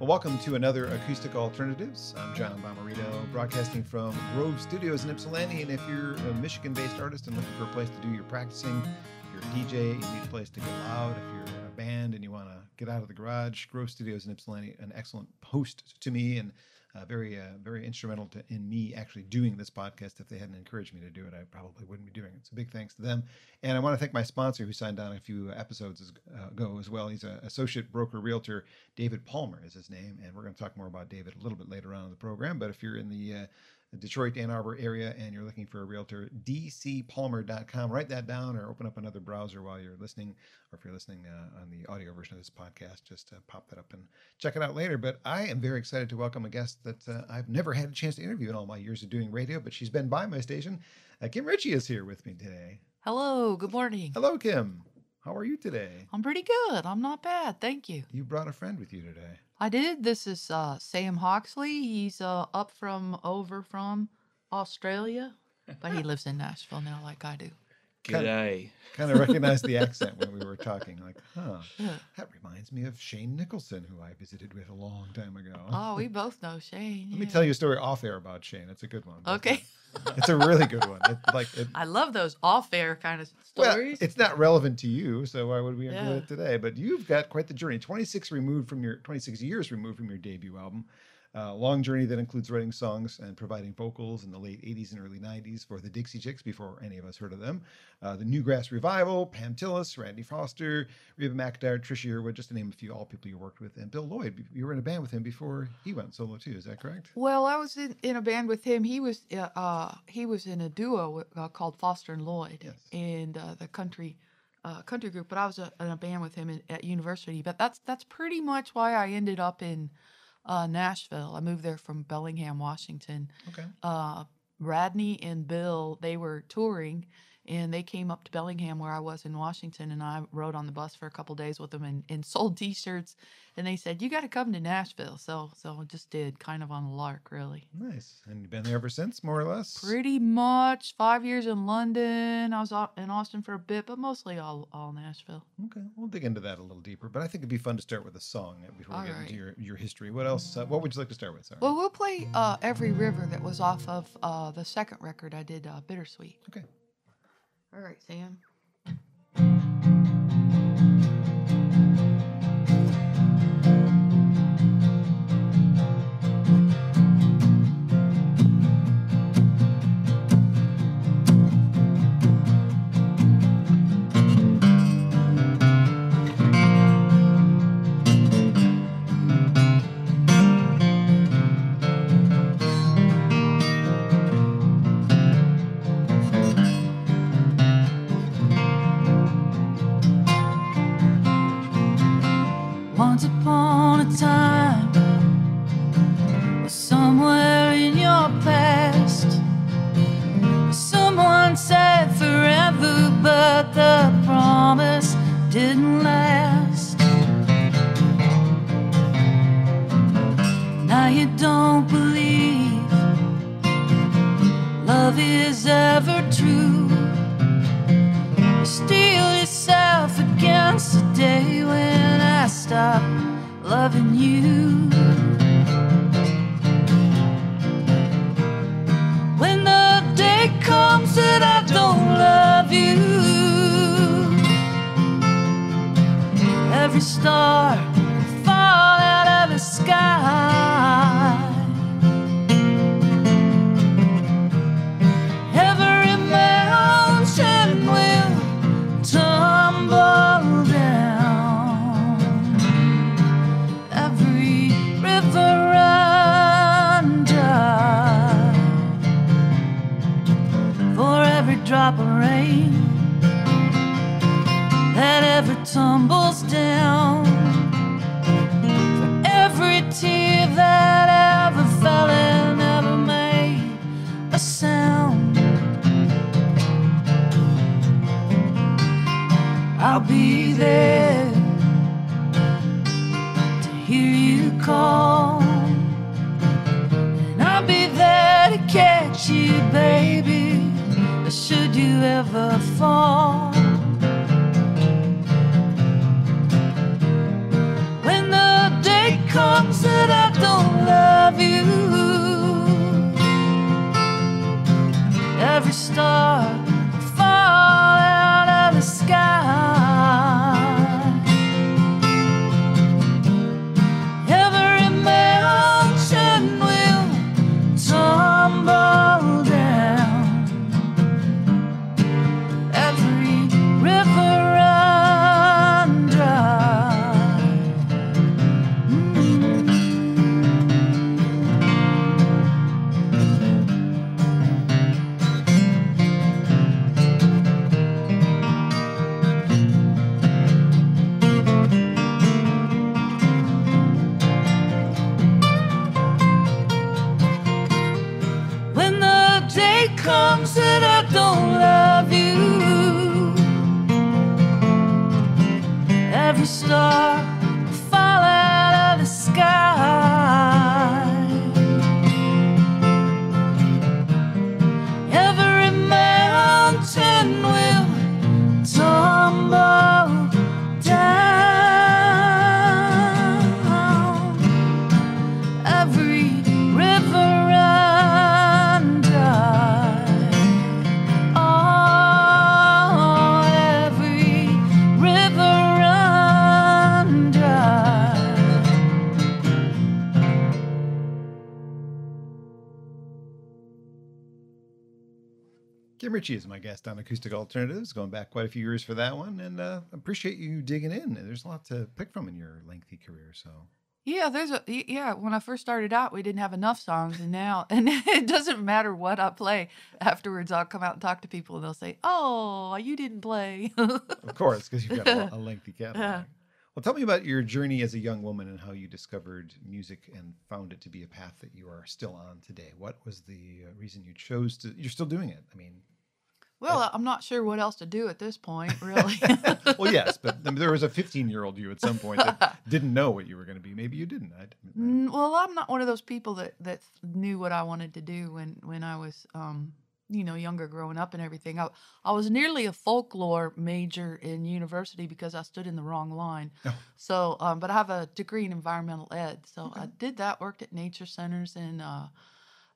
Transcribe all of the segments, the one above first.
Well, welcome to another Acoustic Alternatives. I'm John Bomarito, broadcasting from Grove Studios in Ypsilanti. And if you're a Michigan based artist and looking for a place to do your practicing, if you're a DJ, you need a place to get loud. If you're a band and you want to get out of the garage, Grove Studios in Ypsilanti, an excellent host to me and uh, very, uh, very instrumental to, in me actually doing this podcast. If they hadn't encouraged me to do it, I probably wouldn't be doing it. So big thanks to them. And I want to thank my sponsor who signed on a few episodes uh, ago as well. He's an associate broker realtor. David Palmer is his name. And we're going to talk more about David a little bit later on in the program. But if you're in the uh, Detroit, Ann Arbor area and you're looking for a realtor, dcpalmer.com. Write that down or open up another browser while you're listening, or if you're listening uh, on the audio version of this podcast, just uh, pop that up and check it out later. But I am very excited to welcome a guest that uh, I've never had a chance to interview in all my years of doing radio, but she's been by my station. Uh, Kim Richey is here with me today. Hello, good morning. Hello, Kim. How are you today? I'm pretty good. I'm not bad. Thank you. You brought a friend with you today. I did. This is uh, Sam Hawksley. He's uh, up from over from Australia, but he lives in Nashville now, like I do. G'day. Kind of recognized the accent when we were talking. Like, huh, Yeah. that reminds me of Shane Nicholson, who I visited with a long time ago. Oh, we both know Shane. Let me tell you a story off air about Shane. It's a good one. Okay. uh, It's a really good one. It, like, it, I love those off-air kind of stories. well, it's not relevant to you, so why would we include Yeah. it today? But you've got quite the journey. 26 removed from your 26 years removed from your debut album. Uh, long journey that includes writing songs and providing vocals in the late 80s and early 90s for the Dixie Chicks before any of us heard of them. Uh, the Newgrass Revival, Pam Tillis, Radney Foster, Reba McEntire, Trisha Yearwood, just to name a few, all people you worked with, and Bill Lloyd. You were in a band with him before he went solo too. Is that correct? well, I was in, in a band with him. He was uh, uh, he was in a duo with- uh, called Foster and Lloyd, Yes. and uh, the country uh, country group. But I was uh in a band with him in, at university. But that's that's pretty much why I ended up in uh, Nashville. I moved there from Bellingham, Washington. Okay. uh, Radney and Bill, they were touring and they came up to Bellingham where I was in Washington and I rode on the bus for a couple days with them and, and sold t-shirts and they said, you got to come to Nashville. So, so I just did kind of on a lark really. Nice. And you've been there ever since, more or less? Pretty much five years in London. I was in Austin for a bit, but mostly all, all Nashville. Okay, we'll dig into that a little deeper, but I think it'd be fun to start with a song before we get right. into your, your history. What else? Uh, what would you like to start with? Well, we'll play uh, Every River that was off of uh, the second record I did, uh, Bittersweet. okay. All right, Sam. Love is ever true. Steel yourself against the day when I stop loving you. When the day comes that I don't love you, every star there to hear you call. And I'll be there to catch you, baby, should you ever fall. When the day comes. comes that I don't love you. Every star Kim is my guest on Acoustic Alternatives, going back quite a few years for that one, and uh, appreciate you digging in. There's a lot to pick from in your lengthy career, so Yeah, there's a yeah. When I first started out, we didn't have enough songs, and now and it doesn't matter what I play. Afterwards, I'll come out and talk to people, and they'll say, "Oh, you didn't play." of course, because you've got a, lengthy catalog. Yeah. Well, tell me about your journey as a young woman and how you discovered music and found it to be a path that you are still on today. What was the uh, reason you chose to? You're still doing it. I mean, well, I'm not sure what else to do at this point, really. well, yes, but there was a 15 year old you at some point that didn't know what you were going to be. Maybe you didn't. I, I- Mm, well, I'm not one of those people that that knew what I wanted to do when when I was um you know younger growing up and everything. I I was nearly a folklore major in university because I stood in the wrong line. Oh. So, um, but I have a degree in environmental ed, so I did that. Worked at nature centers and uh,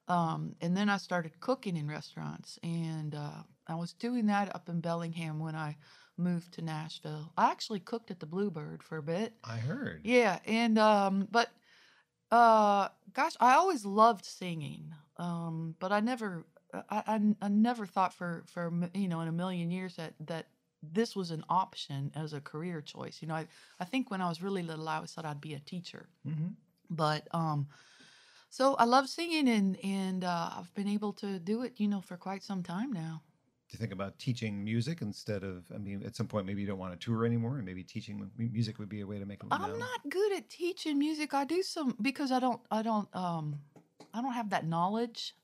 um, and then I started cooking in restaurants, and uh, I was doing that up in Bellingham when I moved to Nashville. I actually cooked at the Bluebird for a bit. I heard. Yeah, and um, but uh, gosh, I always loved singing. Um, but I never, I, I, I never thought for for you know in a million years that that this was an option as a career choice. You know, I I think when I was really little, I always thought I'd be a teacher. hmm But um, so I love singing, and and uh, I've been able to do it, you know, for quite some time now. You think about teaching music instead of? I mean, at some point, maybe you don't want to tour anymore, and maybe teaching music would be a way to make a living. I'm not good at teaching music. I do some because I don't I don't um I don't have that knowledge.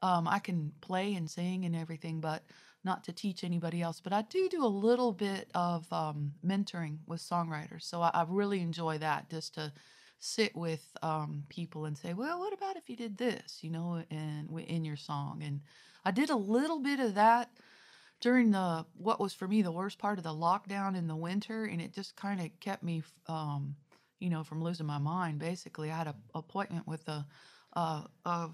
Um I can play and sing and everything, but not to teach anybody else. But I do do a little bit of um, mentoring with songwriters. So I, I really enjoy that just to sit with um, people and say, well, what about if you did this, you know, and in your song? And I did a little bit of that during the what was for me the worst part of the lockdown in the winter, and it just kind of kept me, um, you know, from losing my mind. Basically, I had an appointment with a, a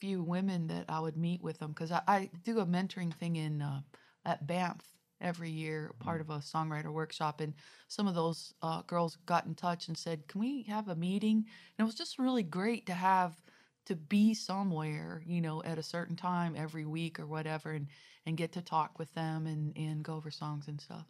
few women that I would meet with them because I, I do a mentoring thing in uh, at Banff every year, part of a songwriter workshop, and some of those uh, girls got in touch and said, "Can we have a meeting?" And it was just really great to have to be somewhere, you know, at a certain time every week or whatever, and and get to talk with them and and go over songs and stuff.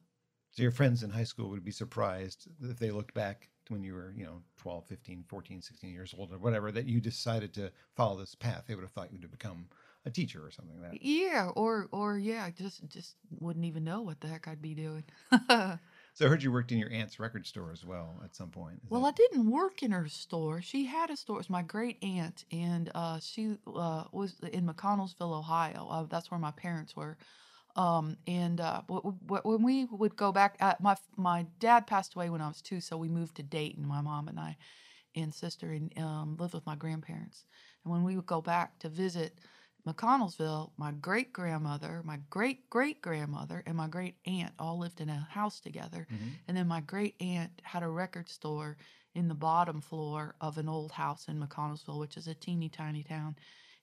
So your friends in high school would be surprised if they looked back to when you were, you know, 12, 15, 14, 16 years old or whatever, that you decided to follow this path. They would have thought you'd have become a teacher or something like that. Yeah, or or yeah, just just wouldn't even know what the heck I'd be doing. So I heard you worked in your aunt's record store as well at some point. Is Well, I didn't work in her store. She had a store. It was my great aunt, and uh, she uh, was in McConnellsville, Ohio. Uh, that's where my parents were. Um, and uh, w- w- when we would go back, uh, my my dad passed away when I was two, so we moved to Dayton. My mom and I, and sister, and um, lived with my grandparents. And when we would go back to visit McConnellsville, my great grandmother, my great great grandmother, and my great aunt all lived in a house together. Mhm. And then my great aunt had a record store in the bottom floor of an old house in McConnellsville, which is a teeny tiny town.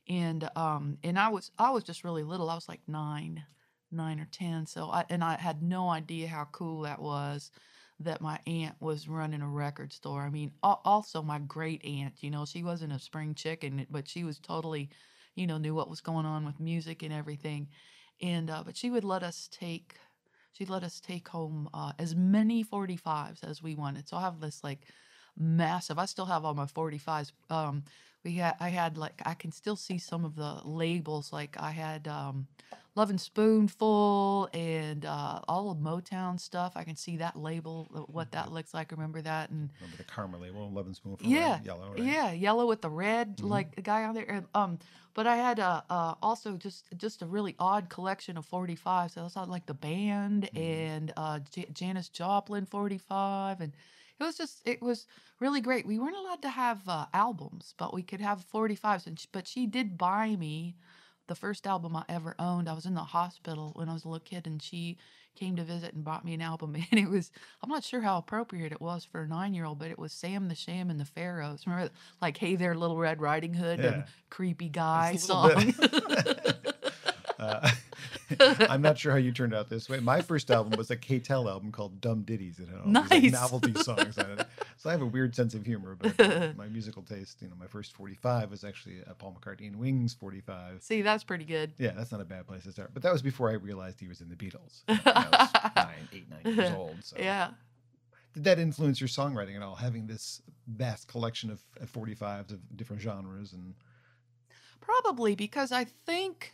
And um and I was I was just really little. I was like nine, nine or ten. So I and I had no idea how cool that was that my aunt was running a record store. I mean, also my great aunt, you know, she wasn't a spring chicken, but she was totally, you know, knew what was going on with music and everything. And uh, but she would let us take she'd let us take home uh, as many 45s as we wanted. So I have this like massive. I still have all my 45s. Um, we had I had like I can still see some of the labels. Like I had um, Lovin' Spoonful and uh, all of Motown stuff. I can see that label, uh, what that looks like. Remember that and Remember the Karma label, Lovin' Spoonful, yeah, right? yellow, right? yeah, yellow with the red, Mhm. like the guy on there. and, Um, but I had uh, uh also just just a really odd collection of 45s. So I saw like the band Mhm. and uh J- Janis Joplin 45, and it was just it was really great. We weren't allowed to have uh, albums, but we could have 45s. And sh- but she did buy me the first album I ever owned. I was in the hospital when I was a little kid, and she came to visit and bought me an album. And it was, I'm not sure how appropriate it was for a nine year old, but it was Sam the Sham and the Pharaohs. Remember, like, Hey There, Little Red Riding Hood and Creepy Guy It's a little song. Uh, I'm not sure how you turned out this way. My first album was a K-Tel album called Dumb Ditties. It had all these like, novelty songs on it. So I have a weird sense of humor, but uh, my musical taste, you know, my first 45 was actually a Paul McCartney and Wings 45. See, that's pretty good. Yeah, that's not a bad place to start. But that was before I realized he was in the Beatles. You know, I was nine, eight, nine years old. So. Yeah. Did that influence your songwriting at all? Having this vast collection of, of 45s of different genres and Probably because I think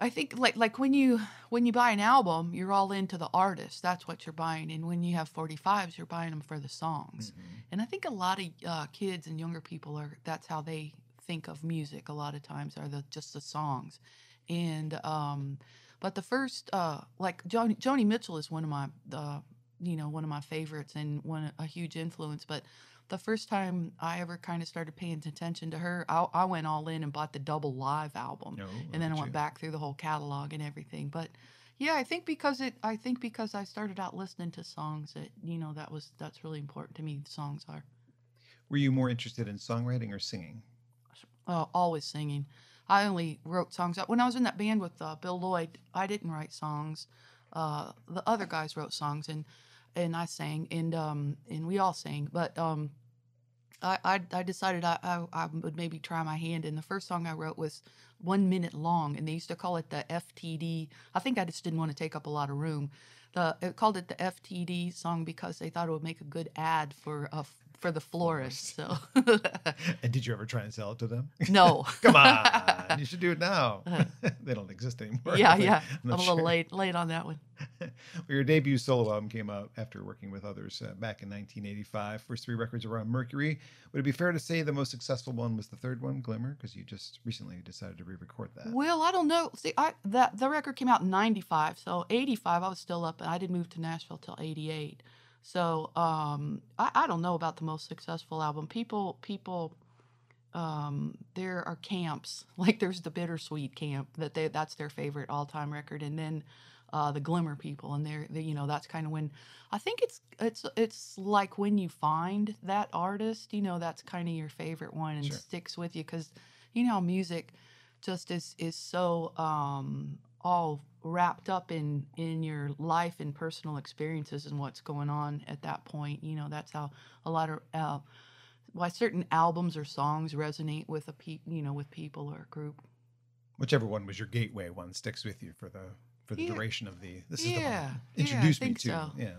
I think like like when you when you buy an album, you're all into the artist. That's what you're buying. And when you have 45s, you're buying them for the songs. And I think a lot of uh, kids and younger people are that's how they think of music a lot of times are the just the songs. And um but the first uh like Joni, Joni Mitchell is one of my uh you know one of my favorites and one a huge influence but the first time I ever kind of started paying attention to her, I, I went all in and bought the double live album no, and then I went back through the whole catalog and everything. But yeah, I think because it, I think because I started out listening to songs that you know that was that's really important to me. Songs are Were you more interested in songwriting or singing? uh, always singing. I only wrote songs when I was in that band with uh, Bill Lloyd. I didn't write songs. Uh, the other guys wrote songs and and I sang and um and we all sang. But um, I I, I decided I, I I would maybe try my hand. And the first song I wrote was one minute long, and they used to call it the FTD. I think I just didn't want to take up a lot of room. The it called it the FTD song because they thought it would make a good ad for uh, for the florist. So And did you ever try and sell it to them? no. Come on, you should do it now. they don't exist anymore. yeah, yeah. I'm I'm, not a little sure. late late on that one. well, your debut solo album came out after working with others uh, back in 1985. First three records were on Mercury. Would it be fair to say the most successful one was the third one, Glimmer? Because you just recently decided to re-record that. Well, I don't know. See, I that the record came out in '95, so '85 I was still up, and I didn't move to Nashville till '88. So um, I, I don't know about the most successful album. People, people, um, there are camps like there's the Bittersweet camp that they that's their favorite all time record, and then uh, the Glimmer people, and they're they, you know that's kind of when I think it's it's it's like when you find that artist, you know that's kind of your favorite one and Sure. sticks with you because you know music just is is so um all wrapped up in in your life and personal experiences and what's going on at that point you know that's how a lot of uh, why certain albums or songs resonate with a pe- you know with people or a group Whichever one was your gateway one sticks with you for the for the Yeah. duration of the. This is the one Yeah, yeah, introduced me to. so. Yeah.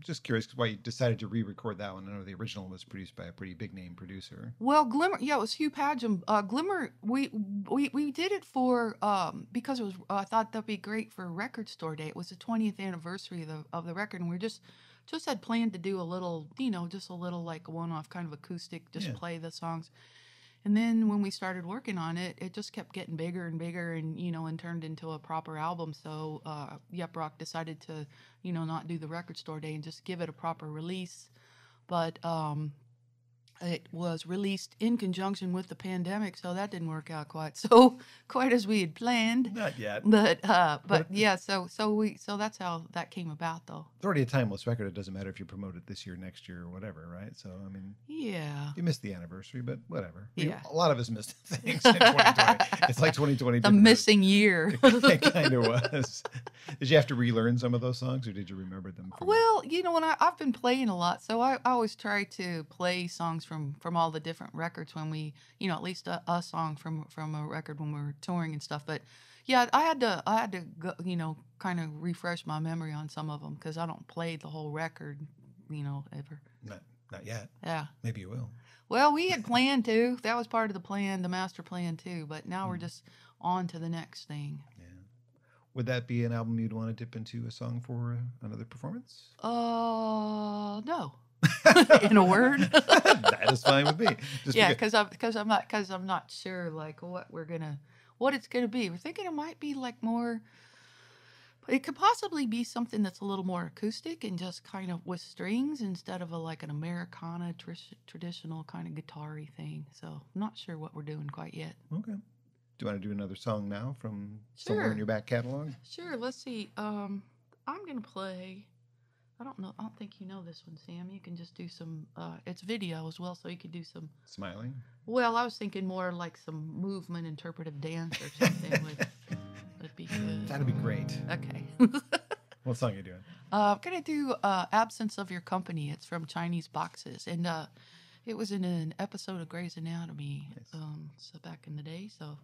Just curious why you decided to re-record that one. I know the original was produced by a pretty big name producer. Well, Glimmer, yeah, it was Hugh Padgham. Uh, Glimmer, we we we did it for um because it was. I thought that'd be great for Record Store Day. It was the 20th anniversary of the of the record, and we just just had planned to do a little, you know, just a little like one off kind of acoustic, just Yeah. play the songs. And then when we started working on it, it just kept getting bigger and bigger, and you know, and turned into a proper album. So uh, Yep Roc decided to, you know, not do the Record Store Day and just give it a proper release. But um, it was released in conjunction with the pandemic, so that didn't work out quite so quite as we had planned. Not yet. But uh, but yeah, so so we so that's how that came about, though. It's already a timeless record. It doesn't matter if you promote it this year, next year, or whatever, right? So, I mean, Yeah. you missed the anniversary, but whatever. We- Yeah. a lot of us missed things in 2020. it's like 2020. The didn't hurt. missing year. it kind of was. Did you have to relearn some of those songs, or did you remember them? Well, you know, when I, I've been playing a lot, so I, I always try to play songs from from all the different records when we, you know, at least a, a song from from a record when we're touring and stuff. But yeah, I had to I had to go, you know, kind of refresh my memory on some of them because I don't play the whole record, you know, ever. not, not yet. Yeah. Maybe you will. Well, we had planned to. That was part of the plan, the master plan too. But now we're just on to the next thing. Yeah. Would that be an album you'd want to dip into a song for uh, another performance? Uh, no. In a word. that is fine with me. Just yeah, because- I'm because I'm not because I'm not sure like what we're gonna what it's gonna be. We're thinking it might be like more. It could possibly be something that's a little more acoustic and just kind of with strings instead of a like an Americana tr- traditional kind of guitar-y thing. So I'm not sure what we're doing quite yet. Okay. Do you want to do another song now from somewhere in your back catalog? Sure, let's see. Um, I'm gonna play. I don't know. I don't think you know this one, Sam. You can just do some. Uh, it's video as well, so you could do some. Smiling. Well, I was thinking more like some movement, interpretive dance or something would, would be good. That'd be great. Okay. What song are you doing? uh, I'm gonna do uh, "Absence of Your Company." It's from Chinese Boxes, and uh, it was in an episode of Grey's Anatomy. Nice. Um, so back in the day. So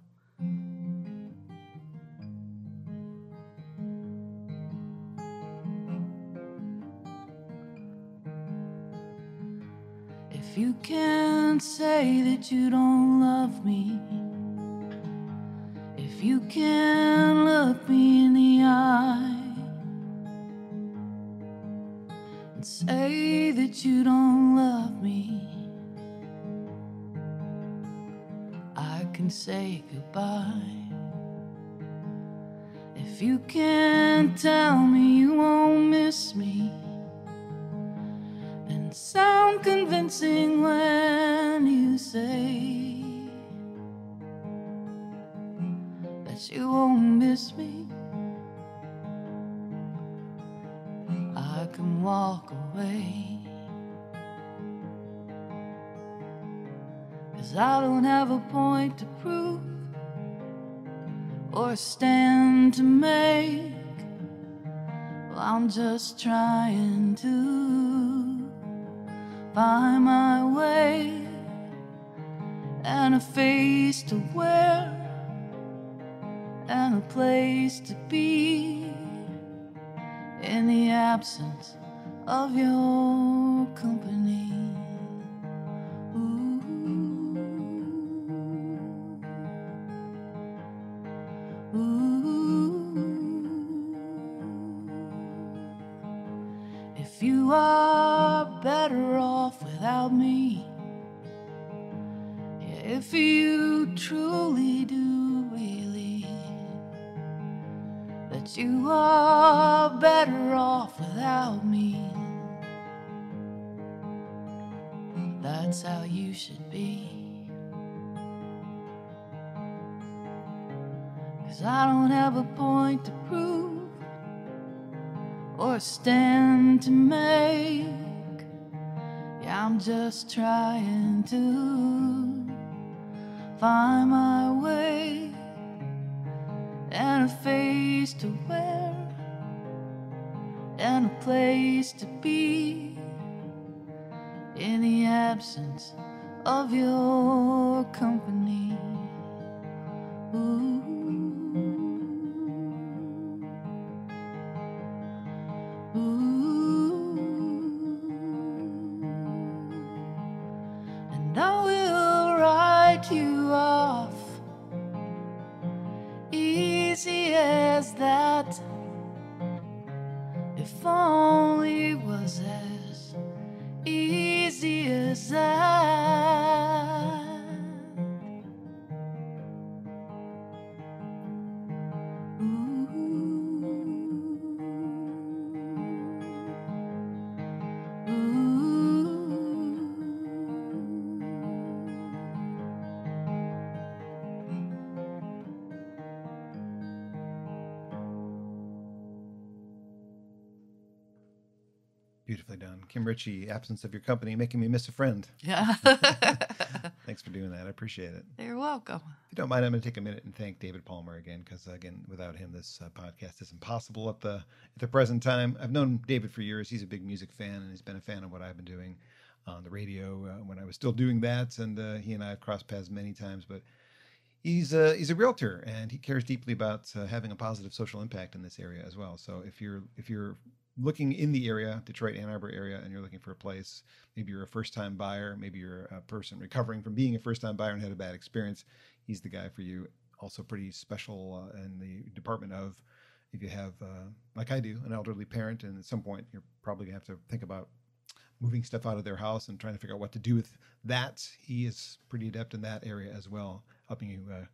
If you can't say that you don't love me, if you can't look me in the eye and say that you don't love me, I can say goodbye. If you can't tell me you won't miss me sound convincing when you say that you won't miss me. I can walk away. Cause I don't have a point to prove or stand to make. Well, I'm just trying to find my way and a face to wear and a place to be in the absence of your company. Stand to make. Yeah, I'm just trying to find my way and a face to wear and a place to be in the absence of your company. Ooh. Kim Richey, absence of your company, making me miss a friend. Yeah. Thanks for doing that. I appreciate it. You're welcome. If you don't mind, I'm going to take a minute and thank David Palmer again, because again, without him, this uh, podcast is impossible at the at the present time. I've known David for years. He's a big music fan, and he's been a fan of what I've been doing on the radio uh, when I was still doing that. And uh, he and I have crossed paths many times, but he's a he's a realtor, and he cares deeply about uh, having a positive social impact in this area as well. So if you're if you're looking in the area, Detroit, Ann Arbor area, and you're looking for a place, maybe you're a first time buyer, maybe you're a person recovering from being a first time buyer and had a bad experience, he's the guy for you. Also, pretty special uh, in the department of if you have, uh, like I do, an elderly parent, and at some point you're probably gonna have to think about moving stuff out of their house and trying to figure out what to do with that. He is pretty adept in that area as well, helping you uh,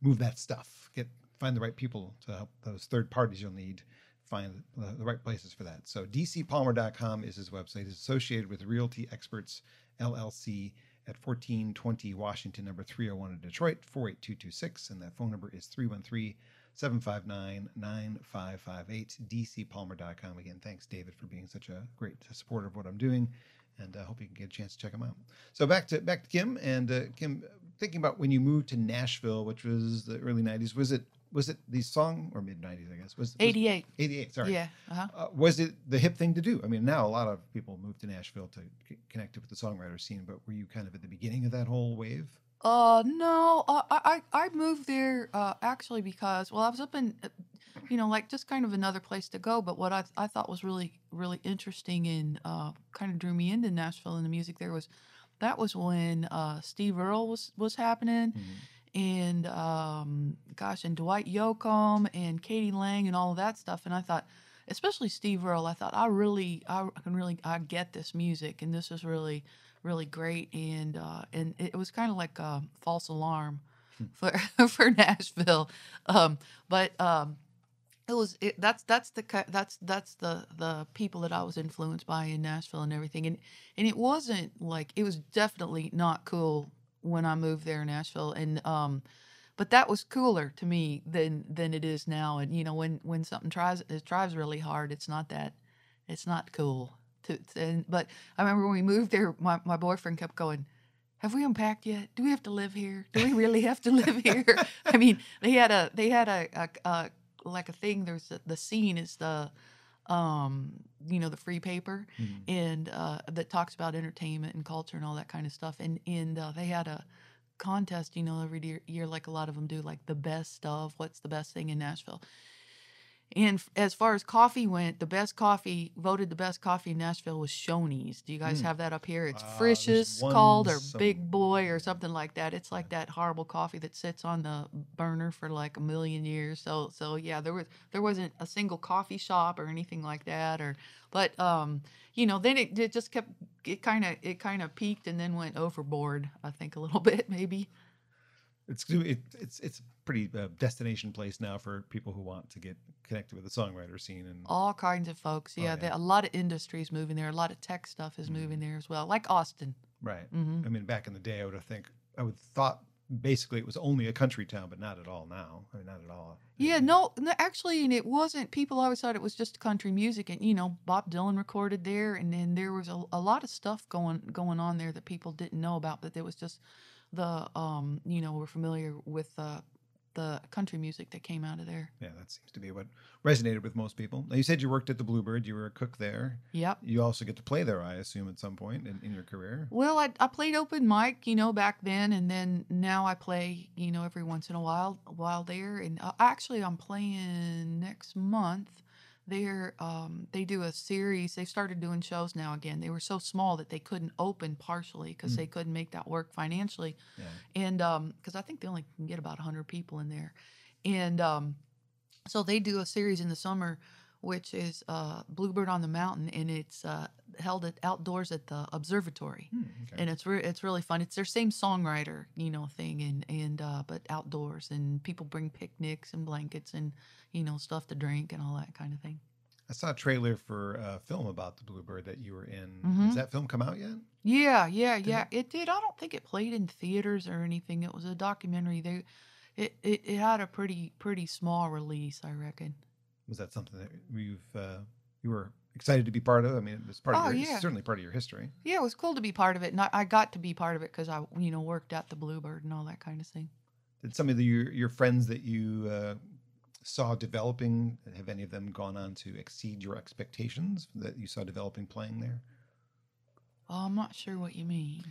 move that stuff, get find the right people to help those third parties you'll need find the, right places for that. So dcpalmer.com is his website. It's associated with Realty Experts LLC at 1420 Washington, number 301 in Detroit, 48226. And that phone number is 313 759 9558, dcpalmer.com. Again, thanks, David, for being such a great supporter of what I'm doing. And I hope you can get a chance to check them out. So back to back to Kim and uh, Kim. Thinking about when you moved to Nashville, which was the early '90s, was it was it the song or mid '90s? I guess was was- 88. 88. Sorry. Yeah. Uh-huh. Uh, was it the hip thing to do? I mean, now a lot of people move to Nashville to c- connect with the songwriter scene, but were you kind of at the beginning of that whole wave? Uh, no, uh, I, I I moved there uh, actually because well I was up in, uh, you know, like just kind of another place to go. But what I I thought was really really interesting and uh, kind of drew me into Nashville and the music there was, that was when uh, Steve Earle was was happening, and um, gosh, and Dwight Yoakam and k.d. lang and all of that stuff. And I thought, especially Steve Earle, I thought I really I can really I get this music and this is really really great. And uh, and it was kind of like a false alarm for for Nashville, um, but um, it was it, that's that's the that's that's the the people that I was influenced by in Nashville and everything. And and it wasn't like it was definitely not cool when I moved there in Nashville and um but that was cooler to me than than it is now and you know when when something tries it drives really hard it's not that it's not cool to and, but I remember when we moved there my, my boyfriend kept going have we unpacked yet? Do we have to live here? Do we really have to live here? I mean they had a they had a, a, a like a thing there's a, the scene is the um you know the free paper and uh that talks about entertainment and culture and all that kind of stuff. And and uh, they had a contest you know every year, year like a lot of them do like the best of what's the best thing in nashville and as far as coffee went, the best coffee voted the best coffee in Nashville was Shoney's. Do you guys Mm. have that up here? It's Uh, Frisch's called or some- Big Boy or something like that. It's like that horrible coffee that sits on the burner for like a million years. So so yeah, there was there wasn't a single coffee shop or anything like that or but um you know then it, it just kept it kind of it kind of peaked and then went overboard. I think a little bit maybe. It's it, it's it's a pretty uh, destination place now for people who want to get connected with the songwriter scene and All kinds of folks. Oh, Yeah, yeah. there- a lot of industries moving there. A lot of tech stuff is moving there as well, like Austin. right. hmm I mean, back in the day, I would have think I would thought basically it was only a country town, but not at all now. I mean, not at all. Yeah, no, no, actually, and it wasn't. People always thought it was just country music, and you know, Bob Dylan recorded there, and then there was a, a lot of stuff going going on there that people didn't know about. But there was just the um, you know, we're familiar with the the country music that came out of there. Yeah, that seems to be what resonated with most people. Now, you said you worked at the Bluebird. You were a cook there. Yep. You also get to play there, I assume, at some point in, in your career. Well, I, I played open mic, you know, back then, and then now I play, you know, every once in a while, while there. And uh, actually, I'm playing next month. They're um, they do a series. They started doing shows now again. They were so small that they couldn't open partially because Mm. they couldn't make that work financially, Yeah. and because I think they only can get about hundred people in there, and um, so they do a series in the summer which is uh, Bluebird on the Mountain, and it's uh, held at outdoors at the observatory Hmm, okay. and it's re- it's really fun. It's their same songwriter, you know, thing, and and uh, but outdoors, and people bring picnics and blankets and you know stuff to drink and all that kind of thing. I saw a trailer for a film about the Bluebird that you were in. Mhm. Has that film come out yet? Yeah, yeah, Did yeah. It did. I don't think it played in theaters or anything. It was a documentary. They, it it, it had a pretty pretty small release, I reckon. Was that something that you've uh, you were excited to be part of? I mean, it's part of Oh, your, yeah. certainly part of your history. Yeah, it was cool to be part of it, and I, I got to be part of it because I, you know, worked at the Bluebird and all that kind of thing. Did some of the, your your friends that you uh, saw developing have any of them gone on to exceed your expectations that you saw developing playing there? Oh, I'm not sure what you mean.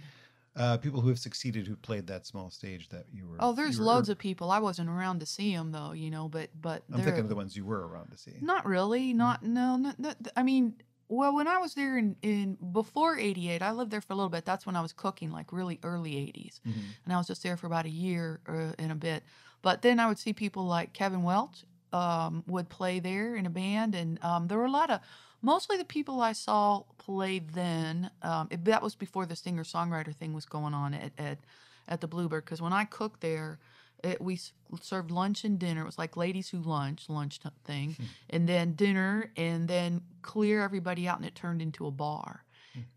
Uh, people who have succeeded who played that small stage that you were. Oh, there's were- loads of people. I wasn't around to see them though, you know, but but I'm thinking of the ones you were around to see. Not really. Not no. Not, not, I mean, well, when I was there in in before '88, I lived there for a little bit. That's when I was cooking, like really early '80s, Mhm. and I was just there for about a year uh, and a bit. But then I would see people like Kevin Welch um, would play there in a band, and um, there were a lot of mostly the people I saw play then. Um, it, that was before the singer songwriter thing was going on at at, at the Bluebird. Because when I cooked there, it, we served lunch and dinner. It was like ladies who lunch, lunch thing, and then dinner, and then clear everybody out, and it turned into a bar.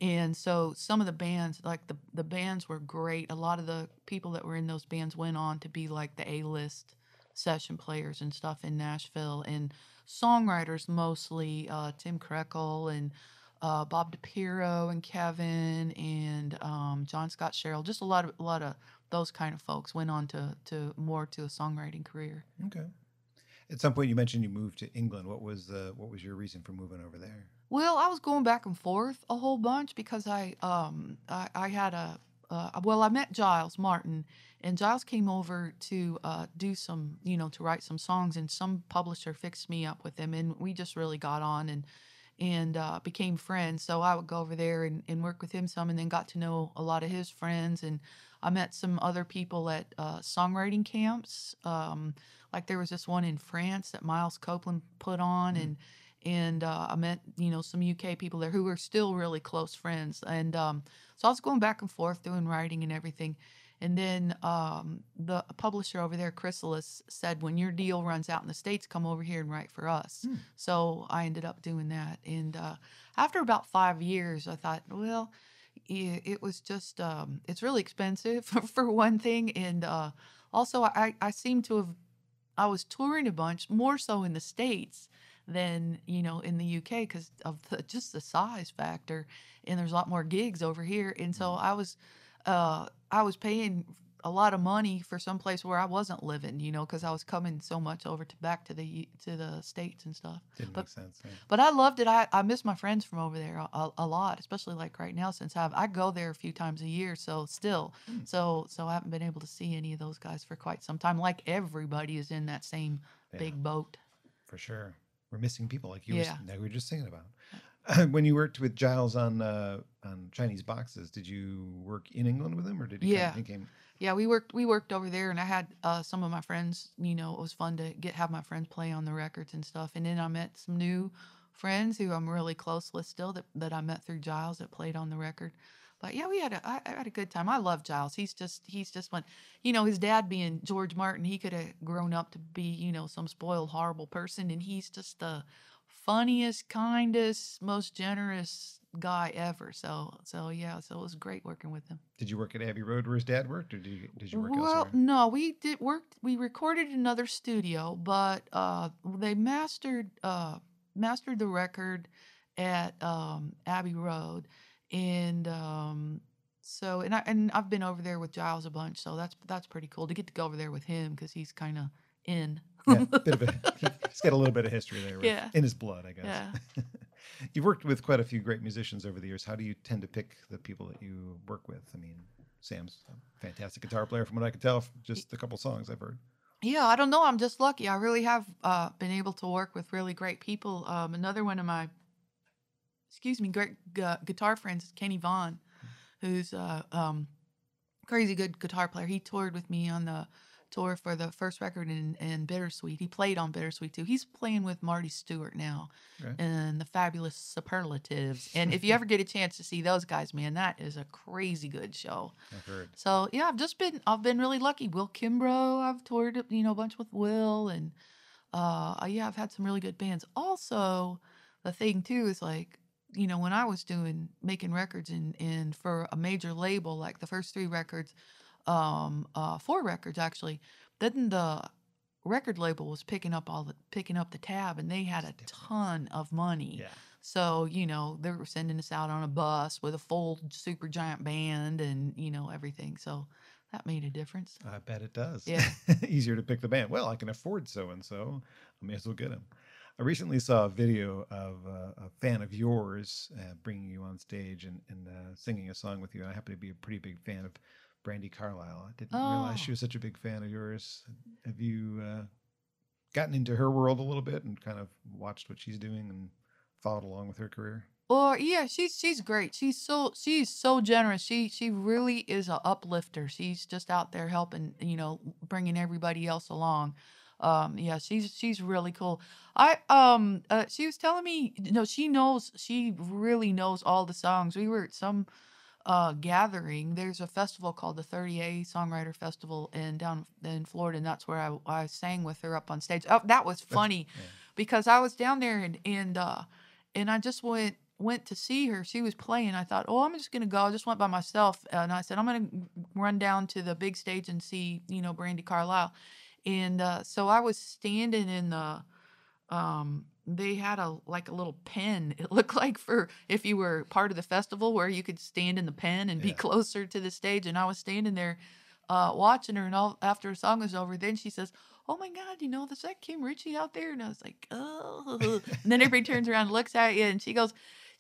And so some of the bands, like the the bands, were great. A lot of the people that were in those bands went on to be like the A list session players and stuff in Nashville, and songwriters mostly uh, Tim Krekel and uh, Bob DiPiero and Kevin and um, John Scott Sherrill. Just a lot of a lot of those kind of folks went on to to more to a songwriting career. Okay. At some point, you mentioned you moved to England. What was uh, what was your reason for moving over there? Well, I was going back and forth a whole bunch because I um I, I had a uh, well I met Giles Martin and Giles came over to uh, do some you know to write some songs and some publisher fixed me up with him and we just really got on and and uh, became friends. So I would go over there and, and work with him some and then got to know a lot of his friends and I met some other people at uh, songwriting camps. Um, like there was this one in France that Miles Copeland put on and and uh, I met you know some UK people there who were still really close friends, and um, so I was going back and forth doing writing and everything, and then um, the publisher over there, Chrysalis, said when your deal runs out in the states, come over here and write for us. So I ended up doing that, and uh, after about five years, I thought, well, it was just um, it's really expensive for one thing, and uh, also I I seem to have I was touring a bunch more so in the states than you know in the UK because of the, just the size factor, and there's a lot more gigs over here, and so I was uh, I was paying a lot of money for some place where I wasn't living, you know, because I was coming so much over to back to the to the states and stuff. Didn't But- make sense. yeah. But I loved it. I, I miss my friends from over there a, a lot, especially like right now since I've I go there a few times a year. So still, so so I haven't been able to see any of those guys for quite some time. Like everybody is in that same Yeah. big boat. For sure. We're missing people like you Yeah. were, like we were just singing about. when you worked with Giles on uh, on Chinese boxes, did you work in England with him, or did he? Yeah. Come, he came. Yeah, we worked we worked over there, and I had uh, some of my friends. You know, it was fun to get have my friends play on the records and stuff. And then I met some new friends who I'm really close with still that, that I met through Giles that played on the record. But yeah, we had a I, I had a good time. I love Giles. He's just he's just one. You know, his dad being George Martin, he could have grown up to be you know some spoiled horrible person, and he's just the funniest, kindest, most generous guy ever. So so yeah, so it was great working with him. Did you work at Abbey Road where his dad worked, or did you did you work well, elsewhere? no, we did work. We recorded another studio, but uh, they mastered uh, mastered the record at um, Abbey Road, and um, so and I and I've been over there with Giles a bunch, so that's that's pretty cool to get to go over there with him because he's kind of in. yeah, bit of a, he's got a little bit of history there, with, Yeah. in his blood, I guess. Yeah. You've worked with quite a few great musicians over the years. How do you tend to pick the people that you work with? I mean, Sam's a fantastic guitar player, from what I can tell, just a couple songs I've heard. Yeah, I don't know. I'm just lucky. I really have uh, been able to work with really great people. Um, another one of my, excuse me, great gu- guitar friends Kenny Vaughn, who's a um, crazy good guitar player. He toured with me on the tour for the first record in, in Bittersweet. He played on Bittersweet too. He's playing with Marty Stuart now Okay. and the Fabulous Superlatives. And if you ever get a chance to see those guys, man, that is a crazy good show. I've heard. So yeah, I've just been I've been really lucky. Will Kimbrough, I've toured you know a bunch with Will, and uh, yeah, I've had some really good bands. Also, the thing too is like you know when I was doing making records and and for a major label like the first three records, um, uh, four records actually, then the record label was picking up all the picking up the tab and they had a ton of money. Yeah. So, you know, they were sending us out on a bus with a full super giant band and, you know, everything. So that made a difference. I bet it does. Yeah. Easier to pick the band. Well, I can afford so and so. I may as well get them. I recently saw a video of uh, a fan of yours uh, bringing you on stage and, and uh, singing a song with you. I happen to be a pretty big fan of Brandi Carlile. I didn't realize she Oh. was such a big fan of yours. Have you uh, gotten into her world a little bit and kind of watched what she's doing and followed along with her career? Or yeah, she's she's great. She's so she's so generous. She she really is a uplifter. She's just out there helping, you know, bringing everybody else along. Um, yeah, she's she's really cool. I um uh, she was telling me, you know, she knows she really knows all the songs. We were at some uh gathering. There's a festival called the 30A Songwriter Festival in down in Florida, and that's where I I sang with her up on stage. Oh, that was funny yeah. because I was down there and and uh and I just went went to see her. She was playing. I thought, oh, I'm just gonna go. I just went by myself, and I said, I'm gonna run down to the big stage and see, you know, Brandi Carlile. And uh, so I was standing in the, um, they had a like a little pen. It looked like for if you were part of the festival where you could stand in the pen and be closer to the stage. And I was standing there, uh, watching her. And all after her song was over, then she says, "Oh my God, you know, is that Kim Richey out there?" And I was like, "Oh." and then everybody turns around and looks at you, and she goes,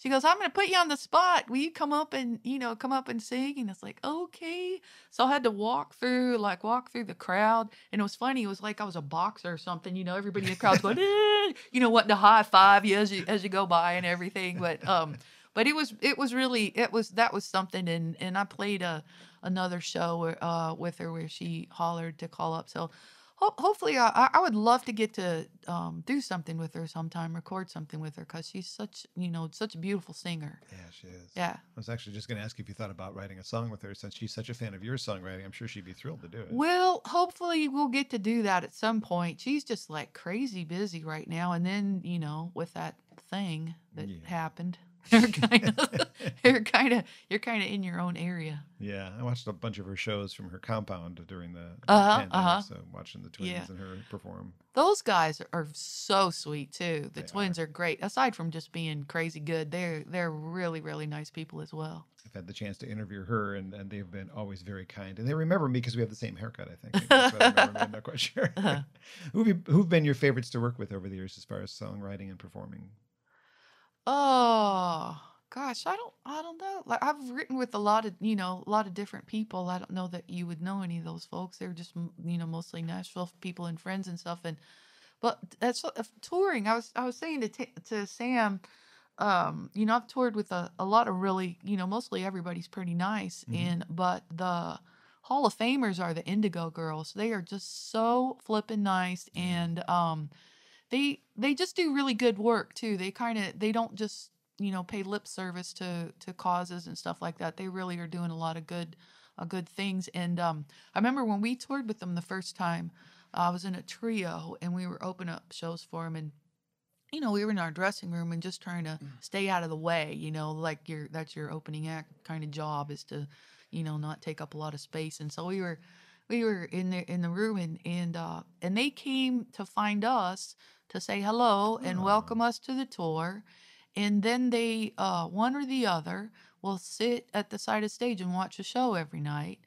"She goes, I'm gonna put you on the spot. Will you come up and you know come up and sing?" And it's like, "Okay." So I had to walk through, like walk through the crowd, and it was funny. It was like I was a boxer or something. You know, everybody in the crowd's going, "Eh," you know, wanting to high five you as you as you go by and everything. But um, but it was it was really it was that was something. And and I played a another show uh with her where she hollered to call up. So ho- hopefully I, I- would love to get to um, do something with her sometime, record something with her because she's such you know such a beautiful singer. Yeah, she is. Yeah. I was actually just going to ask you if you thought about writing a song with her since she's such a fan of your songwriting. I'm sure she'd be thrilled to do it. Well, hopefully we'll get to do that at some point. She's just like crazy busy right now, and then you know with that thing that Yeah. happened, you're kind of you're kind of you're kind of in your own area. Yeah, I watched a bunch of her shows from her compound during the Uh-huh, pandemic, uh-huh. so watching the twins Yeah. and her perform. Those guys are so sweet too. The They twins are. great. Aside from just being crazy good, they're they're really really nice people as well. I've had the chance to interview her, and, and they've been always very kind. And they remember me because we have the same haircut, I think. Maybe That's why they remember me. I'm not quite sure. Uh-huh. who've, you, who've been your favorites to work with over the years as far as songwriting and performing? Oh gosh, I don't I don't know. Like I've written with a lot of you know a lot of different people. I don't know that you would know any of those folks. They're just you know mostly Nashville people and friends and stuff. And but that's of touring. I was I was saying to t- to Sam, um, you know I've toured with a, a lot of really you know mostly everybody's pretty nice. Mhm. And but the Hall of Famers are the Indigo Girls. They are just so flippin' nice and um they they just do really good work too. They kind of they don't just you know pay lip service to to causes and stuff like that. They really are doing a lot of good uh, good things. And um, I remember when we toured with them the first time, I was in a trio and we were opening up shows for them and. You know, we were in our dressing room and just trying to stay out of the way. You know, like your that's your opening act kind of job is to, you know, not take up a lot of space. And so we were, we were in the in the room and and uh, and they came to find us to say hello and Aw. welcome us to the tour. And then they, uh, one or the other, will sit at the side of stage and watch a show every night.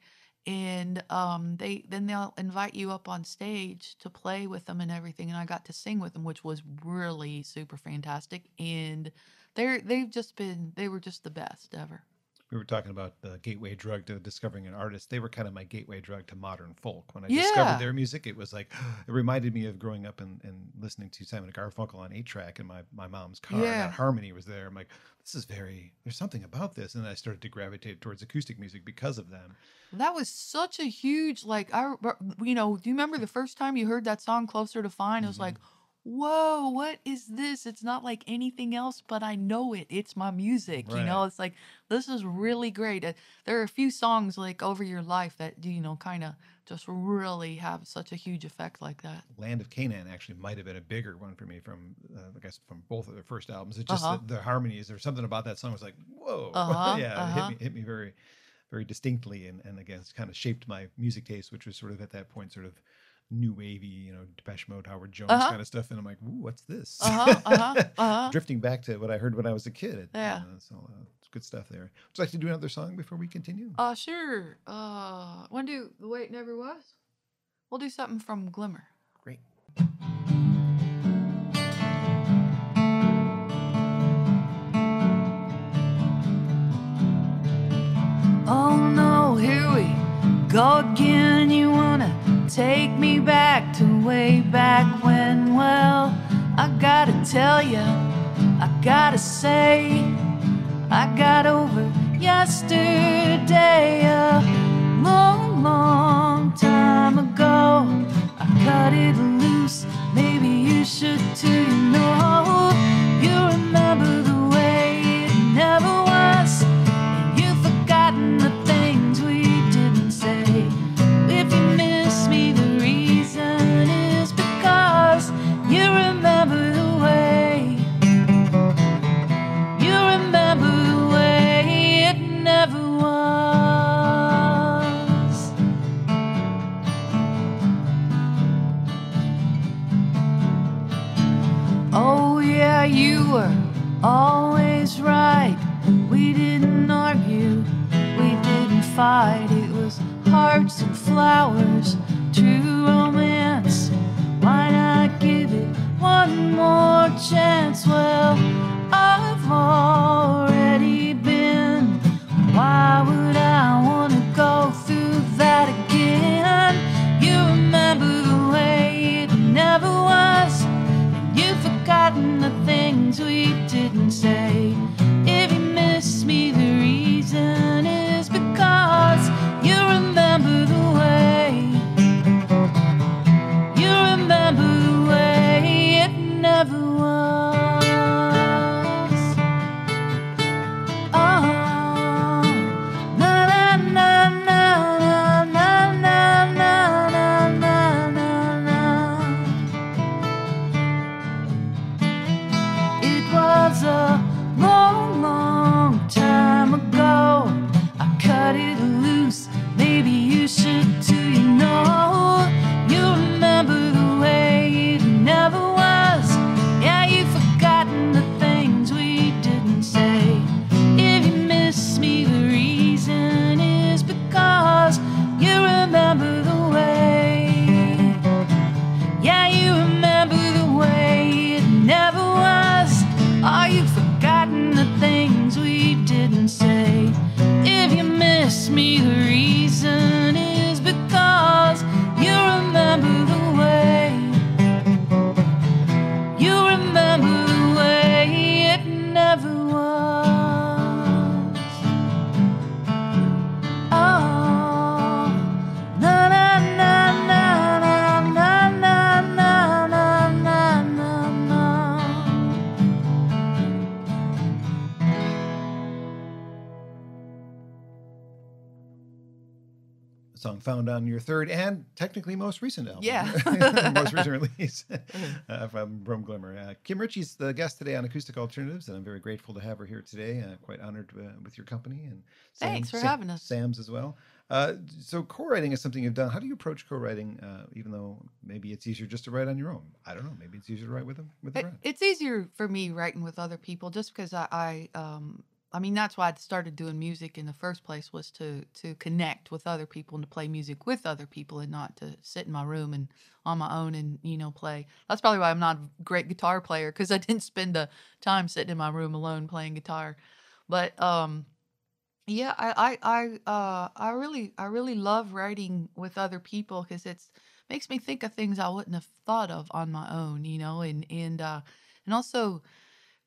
And um, they then they'll invite you up on stage to play with them and everything. And I got to sing with them, which was really super fantastic. And they're they've just been they were just the best ever. We were talking about the gateway drug to discovering an artist. They were kind of my gateway drug to modern folk. When I Yeah. discovered their music, it was like it reminded me of growing up and, and listening to Simon and Garfunkel on eight track in my, my mom's car. And that harmony was there. I'm like, this is very there's something about this. And then I started to gravitate towards acoustic music because of them. That was such a huge like I you know, do you remember the first time you heard that song Closer to Fine? It was Mhm. like, "Whoa, what is this? It's not like anything else, but I know it. It's my music." You know, it's like this is really great. Uh, There are a few songs like over your life that you know kind of just really have such a huge effect like that. Land of Canaan actually might have been a bigger one for me from, uh, I guess, from both of their first albums. It's just Uh-huh. the, the harmonies. or something about that song was like, whoa, Uh-huh, yeah, uh-huh. hit me, hit me very, very distinctly, and and again, it's kind of shaped my music taste, which was sort of at that point, sort of new wavy, you know, Depeche Mode, Howard Jones Uh-huh. kind of stuff, and I'm like, ooh, what's this? Uh-huh, uh-huh, uh-huh. Drifting back to what I heard when I was a kid. Yeah. Uh, so uh, it's good stuff there. Would you like to do another song before we continue? Uh, sure. Uh, want to do The Way It Never Was? We'll do something from Glimmer. Great. Oh no, here we go again. You take me back to way back when? Well, I gotta tell ya, I gotta say, I got over yesterday a long, long time ago. I cut it loose, maybe you should too. You know, always right. We didn't argue, we didn't fight. It was hearts and flowers, true romance. Why not give it one more chance? Well, I've already song found on your third and technically most recent album. Yeah. most recent release uh, from, from Glimmer. Uh, Kim Richey's the guest today on Acoustic Alternatives, and I'm very grateful to have her here today. Uh, quite honored uh, with your company and Thanks for having us. Sam's as well. Uh, so co-writing is something you've done. How do you approach co-writing? Uh, even though maybe it's easier just to write on your own. I don't know. Maybe it's easier to write with them with a It, friend. it's easier for me writing with other people just because I, I um I mean that's why I started doing music in the first place was to to connect with other people and to play music with other people and not to sit in my room and on my own and you know play. That's probably why I'm not a great guitar player because I didn't spend the time sitting in my room alone playing guitar. But um yeah, I I I uh I really I really love writing with other people because it's makes me think of things I wouldn't have thought of on my own, you know, and and uh and also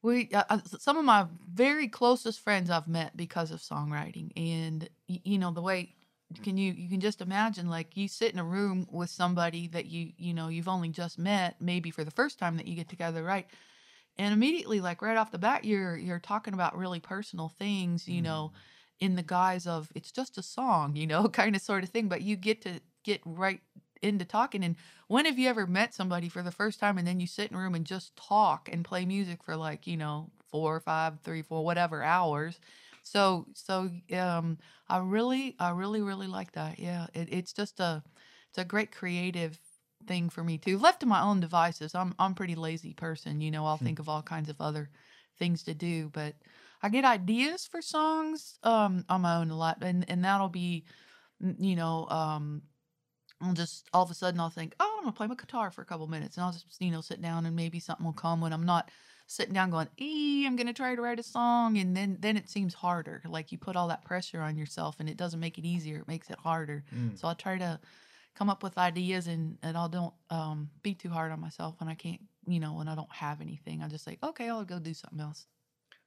we uh, uh, some of my very closest friends I've met because of songwriting and you know the way can you you can just imagine like you sit in a room with somebody that you you know you've only just met maybe for the first time that you get together right? And immediately like right off the bat you're you're talking about really personal things you know in the guise of it's just a song you know kind of sort of thing but you get to get right into talking and when have you ever met somebody for the first time and then you sit in a room and just talk and play music for like you know four five three four whatever hours so so um i really i really really like that yeah it, it's just a it's a great creative thing for me too. Left to my own devices, I'm I'm pretty lazy person. You know, I'll Hmm. think of all kinds of other things to do, but I get ideas for songs um, on my own a lot, and and that'll be, you know, um, I'll just all of a sudden I'll think, oh, I'm gonna play my guitar for a couple minutes, and I'll just you know sit down and maybe something will come when I'm not sitting down going, ee, I'm gonna try to write a song, and then then it seems harder. Like you put all that pressure on yourself, and it doesn't make it easier; it makes it harder. Mm. So I try to come up with ideas, and and I don't um, be too hard on myself when I can't, you know, when I don't have anything. I just say, okay, I'll go do something else.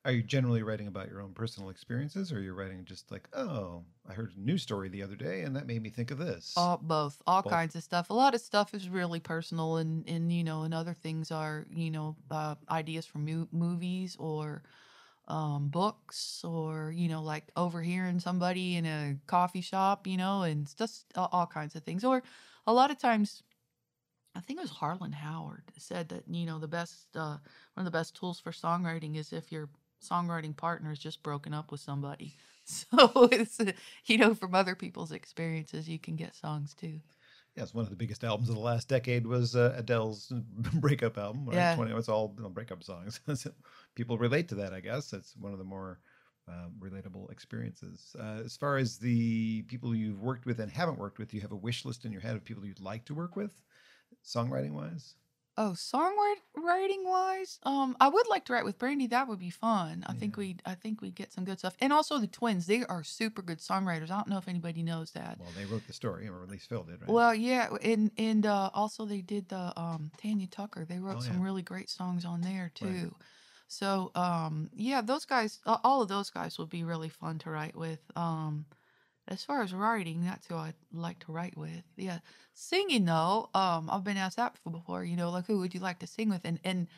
Are you generally writing about your own personal experiences, or are you writing just like, oh, I heard a news story the other day, and that made me think of this? All both, all Both. kinds of stuff. A lot of stuff is really personal, and and you know, and other things are you know uh, ideas from mu- movies or um, books, or you know, like overhearing somebody in a coffee shop, you know, and just all, all kinds of things. Or a lot of times, I think it was Harlan Howard said that you know the best uh, one of the best tools for songwriting is if your songwriting partner is just broken up with somebody. So it's you know from other people's experiences you can get songs too. Yes, one of the biggest albums of the last decade was uh, Adele's breakup album. Right? Yeah. 20, it's all you know, breakup songs. People relate to that, I guess. It's one of the more uh, relatable experiences. Uh, as far as the people you've worked with and haven't worked with, do you have a wish list in your head of people you'd like to work with, songwriting wise? Oh, songwriting wise, um, I would like to write with Brandi. That would be fun. I think Yeah. we, I think we would get some good stuff. And also the twins, they are super good songwriters. I don't know if anybody knows that. Well, they wrote the story, or at least Phil did, right? Well, yeah, and and uh, also they did the um, Tanya Tucker. They wrote Oh, some yeah. really great songs on there too. Right. So um, yeah, those guys, a- all of those guys would be really fun to write with. Um, as far as writing, that's who I'd like to write with. Yeah, singing though, um, I've been asked that before. You know, like who would you like to sing with? And and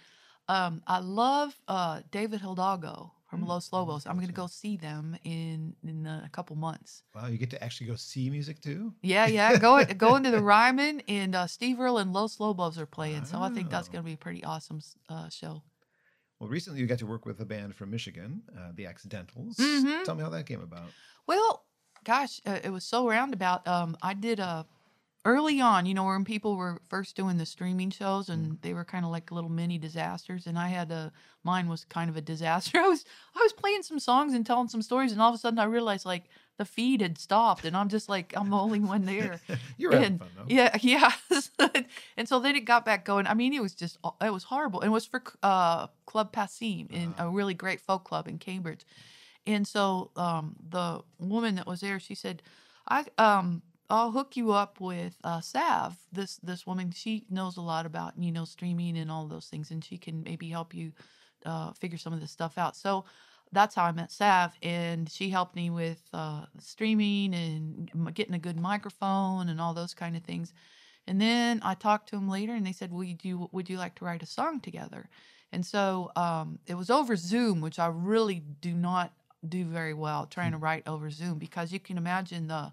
um, I love uh, David Hidalgo from Mm, Los Lobos. I'm gonna go see them in in a couple months. wow, you get to actually go see music too? Yeah, yeah. Go go into the Ryman and uh, Steve Earle and Los Lobos are playing, so I think that's gonna be a pretty awesome uh, show. Well, recently you got to work with a band from Michigan, uh, the Accidentals. Mhm. Tell me how that came about. Well, gosh, uh, it was so roundabout. Um, I did a early on, you know, when people were first doing the streaming shows, and they were kind of like little mini disasters, and I had a mine was kind of a disaster. I was I was playing some songs and telling some stories, and all of a sudden I realized like the feed had stopped, and I'm just like I'm the only one there. you were having fun though. yeah, yeah. and so then it got back going. I mean, it was just it was horrible. And it was for uh, Club Passim in a really great folk club in Cambridge. And so um, the woman that was there, she said, "I um I'll hook you up with uh, Sav. This this woman, she knows a lot about you know streaming and all those things, and she can maybe help you uh, figure some of this stuff out." So that's how I met Sav, and she helped me with uh, streaming and getting a good microphone and all those kind of things. And then I talked to him later, and they said, "Would you would you like to write a song together?" And so um, it was over Zoom, which I really do not do very well trying to write over Zoom because you can imagine the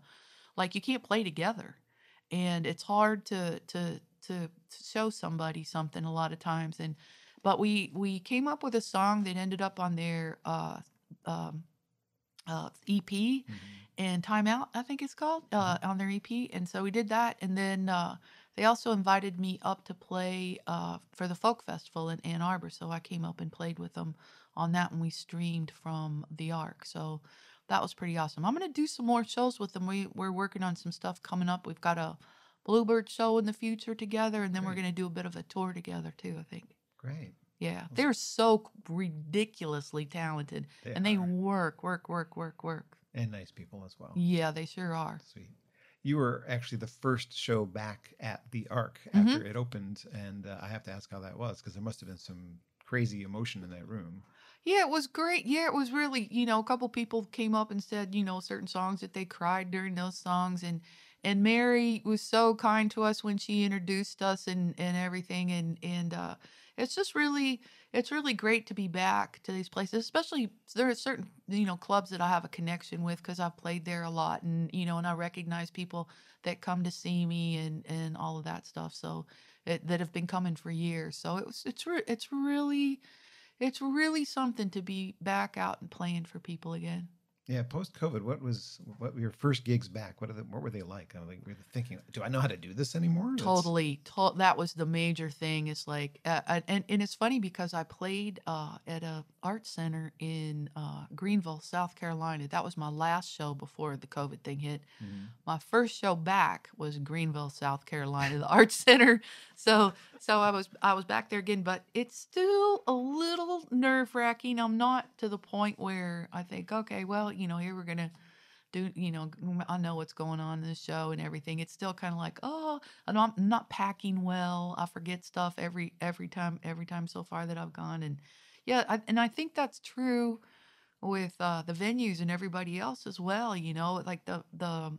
like you can't play together, and it's hard to to to, show somebody something a lot of times. And but we we came up with a song that ended up on their uh, um, uh, EP Mhm. and Time Out, I think it's called, uh, on their EP. And so we did that. And then uh, they also invited me up to play uh, for the Folk Festival in Ann Arbor. So I came up and played with them on that and we streamed from the Ark. So that was pretty awesome. I'm going to do some more shows with them. We, we're working on some stuff coming up. We've got a Bluebird show in the future together. And then we're going to do a bit of a tour together too, I think. Great. Yeah, they're so ridiculously talented, They and they are. work, work, work, work, work. And nice people as well. Yeah, they sure are. Sweet. You were actually the first show back at the Ark after it opened, and uh, I have to ask how that was because there must have been some crazy emotion in that room. Yeah, it was great. Yeah, it was really, you know, a couple people came up and said, you know, certain songs that they cried during those songs and and Mary was so kind to us when she introduced us and and everything and and uh it's just really it's really great to be back to these places, especially there are certain you know clubs that I have a connection with because I've played there a lot and you know and I recognize people that come to see me and and all of that stuff. So it, that have been coming for years. So it was it's re- it's really it's really something to be back out and playing for people again. Yeah, post COVID, what was what were your first gigs back? What are the, what were they like? I'm like, were they thinking, do I know how to do this anymore? Totally, to- that was the major thing. Is like, uh, uh, and and it's funny because I played uh, at a art center in uh, Greenville, South Carolina. That was my last show before the COVID thing hit. Mhm. My first show back was Greenville, South Carolina, the art center. So so I was I was back there again, but it's still a little nerve wracking. I'm not to the point where I think, okay, well, you know, here we're gonna do you know I know what's going on in this show and everything. It's still kind of like oh I'm not, packing well. I forget stuff every every time every time so far that i've gone. And yeah I, and i think that's true with uh, the venues and everybody else as well you know like the the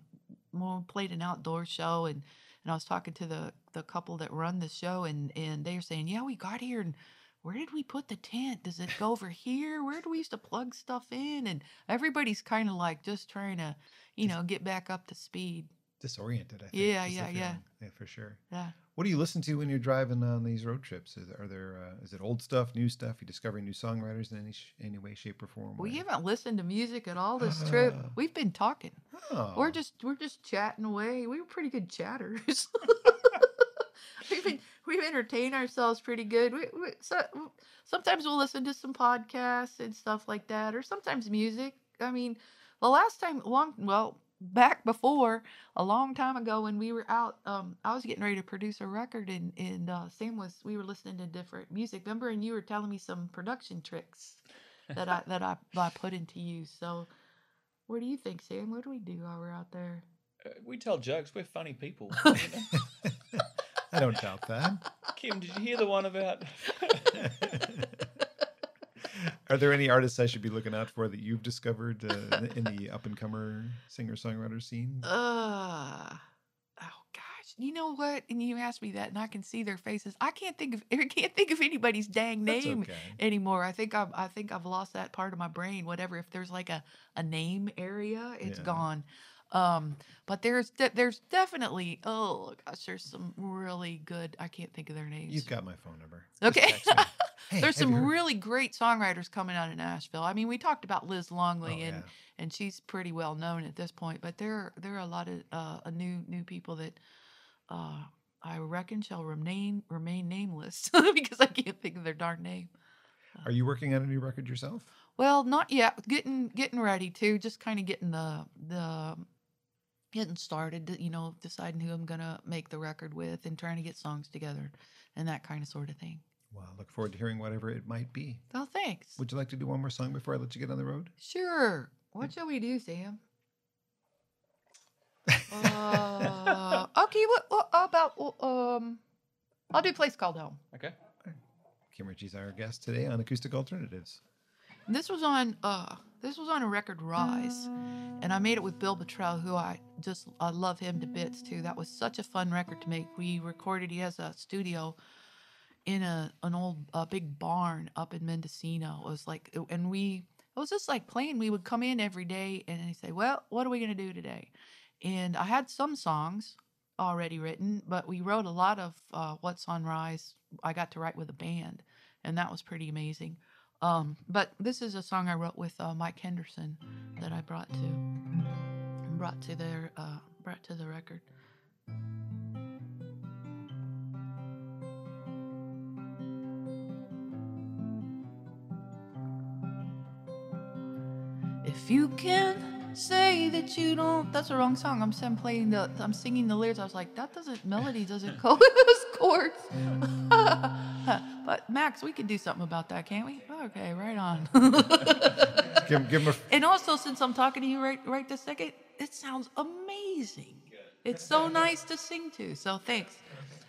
when we played an outdoor show and and i was talking to the the couple that run the show and and they were saying yeah we got here and where did we put the tent? Does it go over here? Where do we used to plug stuff in? And everybody's kind of like just trying to, you Just- know, get back up to speed. disoriented. I think. Yeah, yeah, yeah. yeah, for sure. Yeah. What do you listen to when you're driving on these road trips? Is, are there uh, is it old stuff, new stuff? You discovering new songwriters in any sh- any way, shape, or form? We or- haven't listened to music at all this trip. Ah. We've been talking. Oh, We're just we're just chatting away. We were pretty good chatters. we've entertained ourselves pretty good. We, we, so, sometimes we'll listen to some podcasts and stuff like that, or sometimes music. I mean, the last time, long well back before a long time ago when we were out, um, I was getting ready to produce a record, and and uh, Sam was we were listening to different music. Remember, and you were telling me some production tricks that I that I, I put into use. So. What do you think, Sam? What do we do while we're out there? Uh, we tell jokes. We're funny people. you know? I don't doubt that. Kim, did you hear the one about? Are there any artists I should be looking out for that you've discovered uh, in the- up and comer singer songwriter scene? Uh, oh gosh, you know what? And you asked me that, and I can see their faces. I can't think of I can't think of anybody's dang name okay. anymore. I think I've I think I've lost that part of my brain. Whatever, if there's like a a name area, it's Yeah. gone. Um, but there's de- there's definitely oh gosh, there's some really good. I can't think of their names. You've got my phone number. Okay. Hey, There's some really great songwriters coming out of Nashville. I mean, we talked about Liz Oh, Longley, and yeah. and she's pretty well known at this point. But there there are a lot of uh, uh, new new people that uh, I reckon shall remain remain nameless because I can't think of their darn name. Are you working on a new record yourself? Well, not yet. Getting getting ready to just kind of getting the the getting started. You know, deciding who I'm gonna make the record with and trying to get songs together and that kind of sort of thing. Well, I look forward to hearing whatever it might be. Oh, thanks. Would you like to do one more song before I let you get on the road? Sure. What shall we do, Sam? Uh, okay. What, what about um? I'll do a place called home. Okay. Kim Richey's our guest today on Acoustic Alternatives. This was on uh this was on a record Rise, and I made it with Bill Bottrell, who I just I love him to bits too. That was such a fun record to make. We recorded. He has a studio in a an old uh, big barn up in Mendocino. It was like, and we it was just like playing. We would come in every day, and he'd say, "Well, what are we gonna do today?" And I had some songs already written, but we wrote a lot of uh, what's on Rise. I got to write with a band, and that was pretty amazing. Um, but this is a song I wrote with uh, Mike Henderson that I brought to brought to their uh, brought to the record. If you can say that you don't, that's the wrong song. I'm playing the, I'm singing the lyrics. I was like, that doesn't melody doesn't go with those chords. but Max, we can do something about that, can't we? Okay, right on. Give, give him a. and also, since I'm talking to you right right this second, it sounds amazing. It's so nice to sing to. So thanks.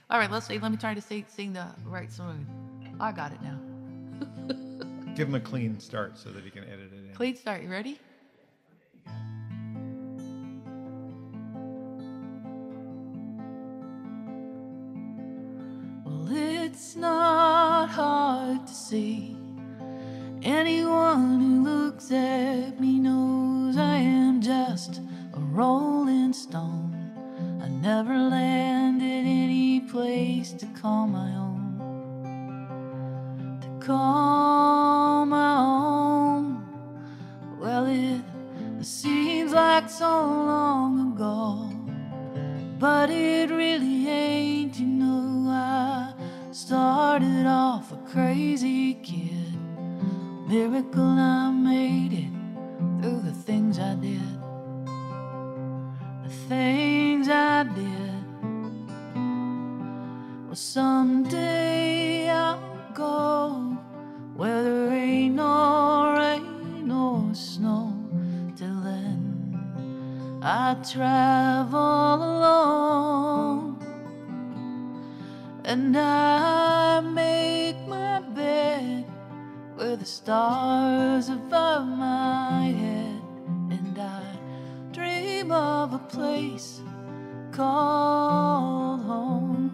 All right, let's see. Let me try to sing, sing the right song. I got it now. Give him a clean start so that he can edit it in. Clean start. You ready? Well, it's not hard to see. Anyone who looks at me knows I am just a rolling stone. I never landed any place to call my own. To call my own. Well, it seems like so long ago, but it really ain't. You know, I started off a crazy kid. Miracle I made it through the things I did. The things I did. Well, someday I'll go where there ain't no rain or snow. Till then, I travel alone and I make my bed where the stars above my head, and I dream of a place called home.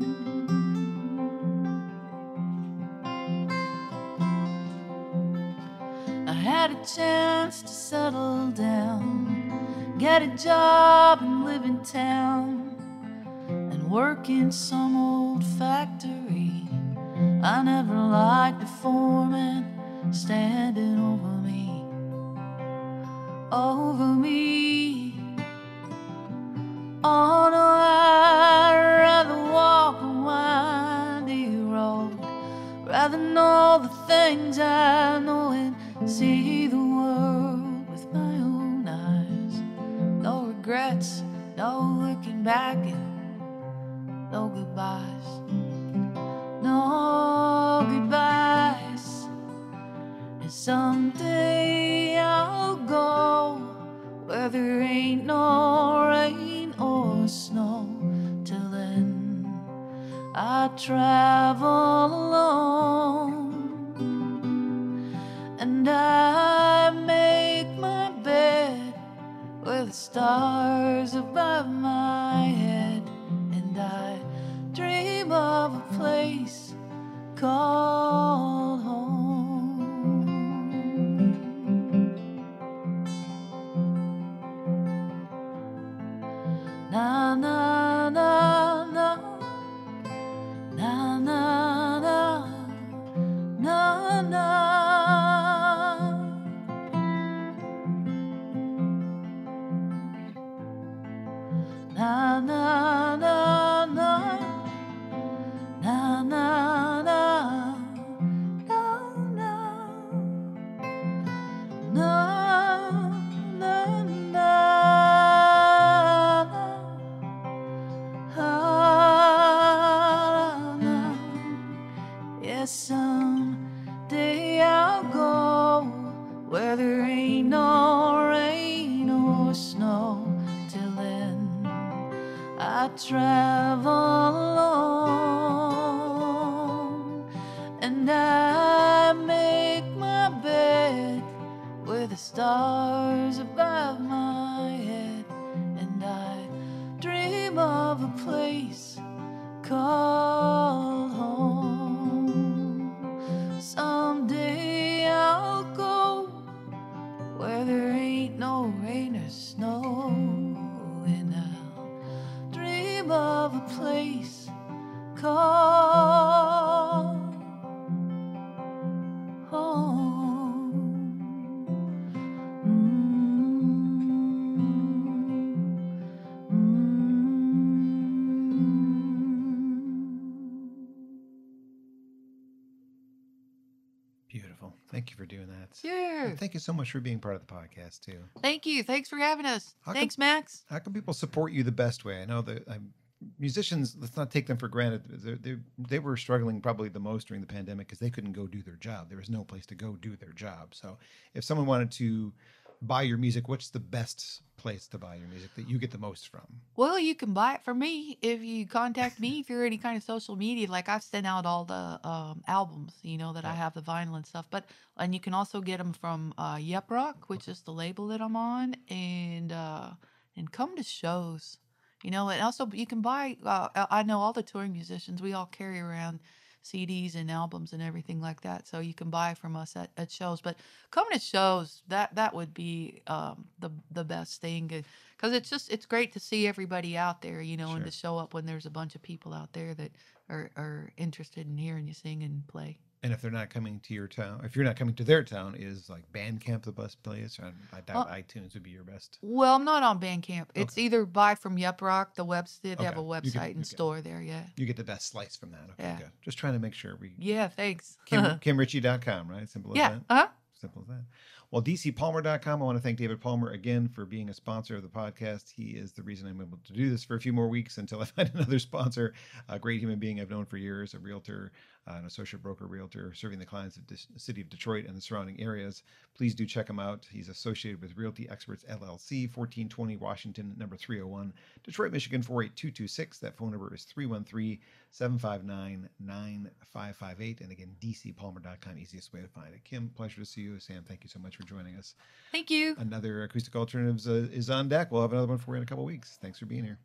I had a chance to settle down, get a job and live in town, and work in some old factory. I never liked the foreman standing over me, over me. Oh no, I'd rather walk a windy road, rather know the things I know and see the world with my own eyes. No regrets, no looking back, and no goodbyes. No someday I'll go where there ain't no rain or snow. Till then, I travel alone. And I make my bed where the stars above my head. And I dream of a place called home. That. Sure. And thank you so much for being part of the podcast too. Thank you. Thanks for having us. How Thanks, Max. How can people support you the best way? I know that um, musicians. Let's not take them for granted. They, they, they were struggling probably the most during the pandemic because they couldn't go do their job. There was no place to go do their job. So, if someone wanted to buy your music, what's the best place to buy your music that you get the most from? Well, you can buy it from me if you contact me. through any kind of social media, like I've sent out all the um, albums, you know, that I have the vinyl and stuff. But and you can also get them from uh, Yep Roc, which is the label that I'm on, and uh, and come to shows, you know. And also you can buy. Uh, I I know all the touring musicians. We all carry around CDs and albums and everything like that, so you can buy from us at, at shows. But coming to shows, that that would be um, the the best thing because it's just it's great to see everybody out there, you know, and to show up when there's a bunch of people out there that are are interested in hearing you sing and play. And if they're not coming to your town, if you're not coming to their town, is like Bandcamp the best place? Or I doubt iTunes would be your best. Well, I'm not on Bandcamp. It's either buy from Yep Roc, the website. They have a Okay. You can- website you and store there. Yeah. You get the best slice from that. Okay, Yeah. good. Just trying to make sure we Yeah. Thanks. Kim, KimRichey.com, right? Simple as yeah. that. Uh huh. Simple as that. Well, DCPalmer.com, I want to thank David Palmer again for being a sponsor of the podcast. He is the reason I'm able to do this for a few more weeks until I find another sponsor. A great human being I've known for years, a realtor, an associate broker realtor serving the clients of the city of Detroit and the surrounding areas. Please do check him out. He's associated with Realty Experts LLC, 1420 Washington, number 301, Detroit, Michigan 48226. That phone number is 313 759 9558. And again, dcpalmer.com, easiest way to find it. Kim, pleasure to see you. Sam, thank you so much for joining us. Thank you. Another Acoustic Alternatives uh, is on deck. We'll have another one for you in a couple weeks. Thanks for being here.